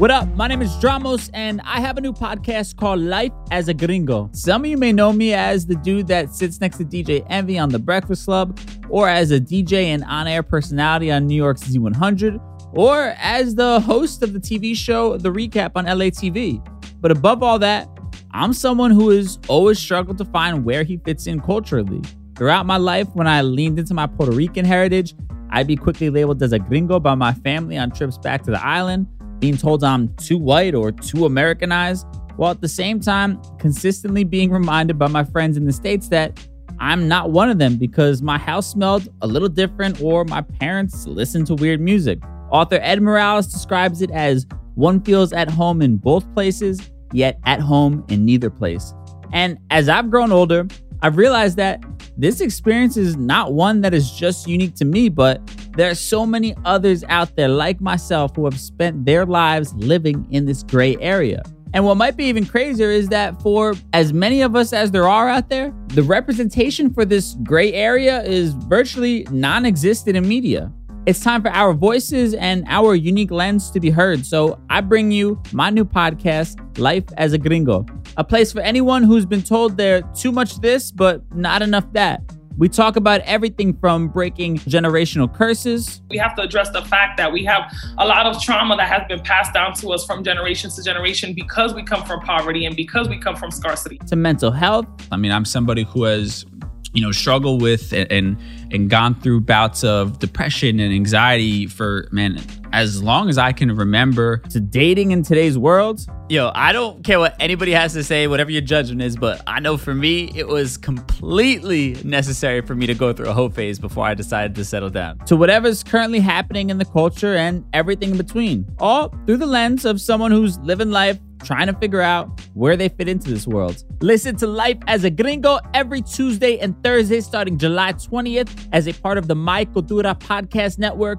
What up? My name is Dramos, and I have a new podcast called Life as a Gringo. Some of you may know me as the dude that sits next to DJ Envy on The Breakfast Club, or as a DJ and on air personality on New York's Z100, or as the host of the TV show The Recap on LA TV. But above all that, I'm someone who has always struggled to find where he fits in culturally. Throughout my life, when I leaned into my Puerto Rican heritage, I'd be quickly labeled as a gringo by my family on trips back to the island being told I'm too white or too Americanized, while at the same time consistently being reminded by my friends in the States that I'm not one of them because my house smelled a little different or my parents listened to weird music. Author Ed Morales describes it as one feels at home in both places, yet at home in neither place. And as I've grown older, I've realized that this experience is not one that is just unique to me, but there are so many others out there like myself who have spent their lives living in this gray area. And what might be even crazier is that for as many of us as there are out there, the representation for this gray area is virtually non existent in media. It's time for our voices and our unique lens to be heard. So I bring you my new podcast, Life as a Gringo, a place for anyone who's been told they're too much this, but not enough that. We talk about everything from breaking generational curses. We have to address the fact that we have a lot of trauma that has been passed down to us from generation to generation because we come from poverty and because we come from scarcity. To mental health. I mean, I'm somebody who has you know struggled with and, and and gone through bouts of depression and anxiety for man as long as I can remember. To dating in today's world. Yo, I don't care what anybody has to say, whatever your judgment is, but I know for me, it was completely necessary for me to go through a whole phase before I decided to settle down. To whatever's currently happening in the culture and everything in between, all through the lens of someone who's living life trying to figure out where they fit into this world. Listen to Life as a Gringo every Tuesday and Thursday starting July 20th as a part of the My Cultura Podcast Network,